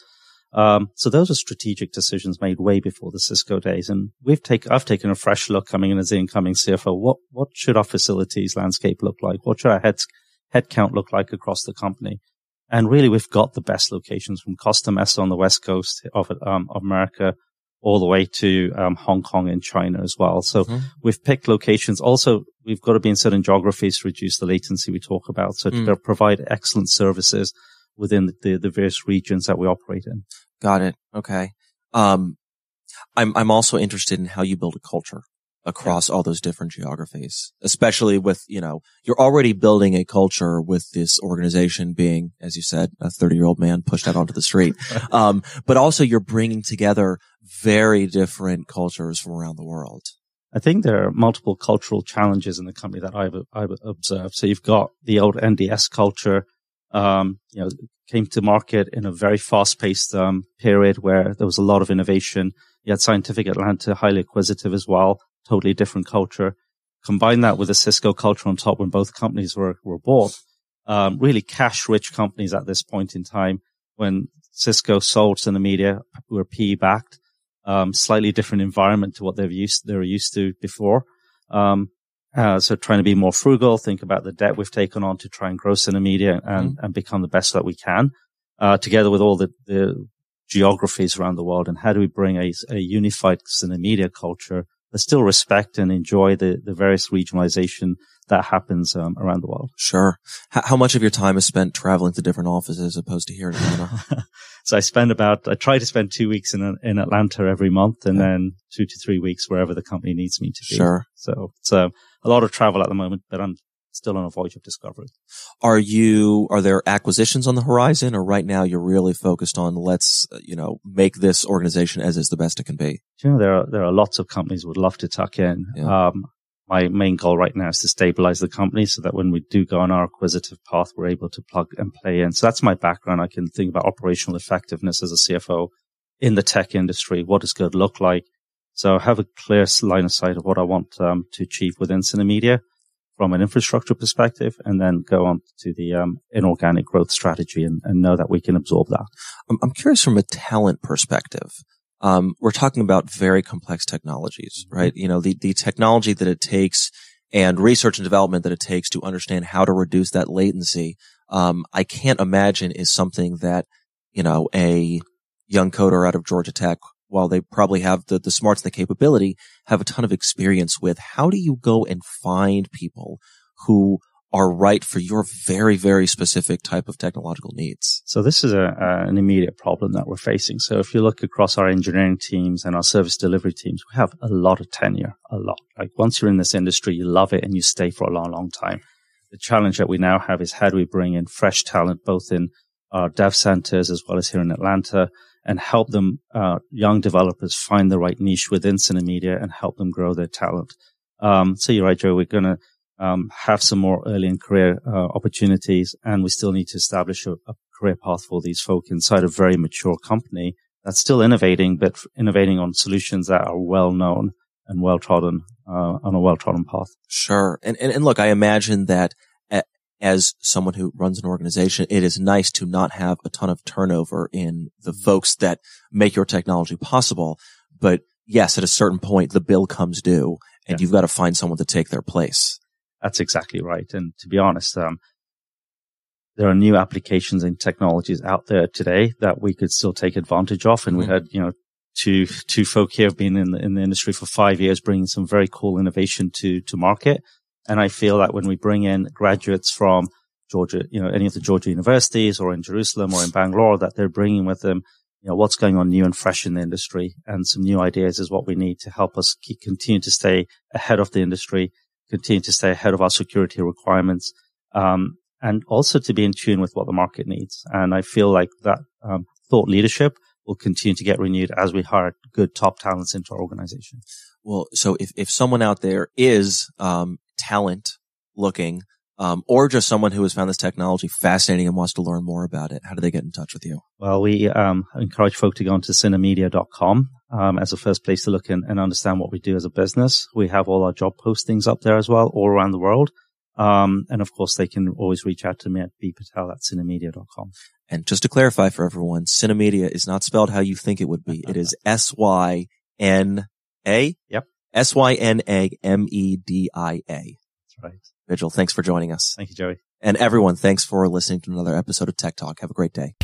Um, so those are strategic decisions made way before the Cisco days. And we've taken, I've taken a fresh look coming in as the incoming CFO. What, what should our facilities landscape look like? What should our head, headcount look like across the company? And really, we've got the best locations from Costa Mesa on the west coast of, um, of America all the way to um, Hong Kong and China as well. So mm-hmm. we've picked locations. Also, we've got to be in certain geographies to reduce the latency we talk about. So mm. to provide excellent services within the, the various regions that we operate in.
Got it. Okay. Um, I'm, I'm also interested in how you build a culture across all those different geographies, especially with, you know, you're already building a culture with this organization being, as you said, a 30 year old man pushed out onto the street. Um, but also you're bringing together very different cultures from around the world.
I think there are multiple cultural challenges in the company that I've, I've observed. So you've got the old NDS culture, um, you know, came to market in a very fast paced, um, period where there was a lot of innovation. You had Scientific Atlanta, highly acquisitive as well, totally different culture. Combine that with a Cisco culture on top when both companies were, were bought. Um, really cash rich companies at this point in time when Cisco sold to the media, were PE backed um, slightly different environment to what they've used they were used to before. Um, uh, so trying to be more frugal, think about the debt we've taken on to try and grow Synamedia and, mm-hmm. and become the best that we can, uh, together with all the, the geographies around the world. And how do we bring a, a unified Synamedia culture but still respect and enjoy the, the various regionalization that happens um, around the world.
Sure. H- how much of your time is spent traveling to different offices as opposed to here in Atlanta?
so I spend about, I try to spend two weeks in, in Atlanta every month and then two to three weeks wherever the company needs me to be.
Sure.
So uh, a lot of travel at the moment, but I'm still on a voyage of discovery.
Are you, are there acquisitions on the horizon or right now you're really focused on let's, uh, you know, make this organization as is the best it can be?
You know, there are, there are lots of companies would love to tuck in. Yeah. Um, my main goal right now is to stabilize the company so that when we do go on our acquisitive path, we're able to plug and play in. So that's my background. I can think about operational effectiveness as a CFO in the tech industry. What does good look like? So I have a clear line of sight of what I want um, to achieve within Synamedia from an infrastructure perspective and then go on to the um, inorganic growth strategy and, and, know that we can absorb that.
I'm curious from a talent perspective. Um, we're talking about very complex technologies, mm-hmm. right? You know, the, the technology that it takes and research and development that it takes to understand how to reduce that latency. Um, I can't imagine is something that, you know, a young coder out of Georgia Tech while they probably have the, the smarts the capability, have a ton of experience with. How do you go and find people who are right for your very, very specific type of technological needs?
So this is a, an immediate problem that we're facing. So if you look across our engineering teams and our service delivery teams, we have a lot of tenure, a lot. Like once you're in this industry, you love it and you stay for a long, long time. The challenge that we now have is how do we bring in fresh talent, both in our dev centers as well as here in Atlanta, and help them, uh, young developers find the right niche within Synamedia and help them grow their talent. Um, so you're right, Joe. We're going to um, have some more early in career uh, opportunities, and we still need to establish a, a, career path for these folk inside a very mature company that's still innovating, but innovating on solutions that are well known and well trodden uh, on a well trodden path.
Sure, and, and and look, I imagine that as someone who runs an organization, it is nice to not have a ton of turnover in the folks that make your technology possible. But yes, at a certain point, the bill comes due and yeah. you've got to find someone to take their place.
That's exactly right. And to be honest, um, there are new applications and technologies out there today that we could still take advantage of. And mm-hmm. we had, you know, two, two folk here have been in the, in the industry for five years, bringing some very cool innovation to, to market. And I feel that when we bring in graduates from Georgia, you know, any of the Georgia universities or in Jerusalem or in Bangalore, that they're bringing with them, you know, what's going on new and fresh in the industry and some new ideas is what we need to help us keep, continue to stay ahead of the industry, continue to stay ahead of our security requirements, um, and also to be in tune with what the market needs. And I feel like that um, thought leadership will continue to get renewed as we hire good top talents into our organization.
Well, so if, if someone out there is um, talent looking, um, or just someone who has found this technology fascinating and wants to learn more about it, how do they get in touch with you?
Well, we um, encourage folk to go onto synamedia.com um, as a first place to look in and understand what we do as a business. We have all our job postings up there as well, all around the world. Um, and of course, they can always reach out to me at bpatel at synamedia.com.
And just to clarify for everyone, Synamedia is not spelled how you think it would be. It is S Y N A.
Yep.
S Y N A M E D I A.
That's right.
Bijal, thanks for joining us.
Thank you, Joey.
And everyone, thanks for listening to another episode of Tech Talk. Have a great day.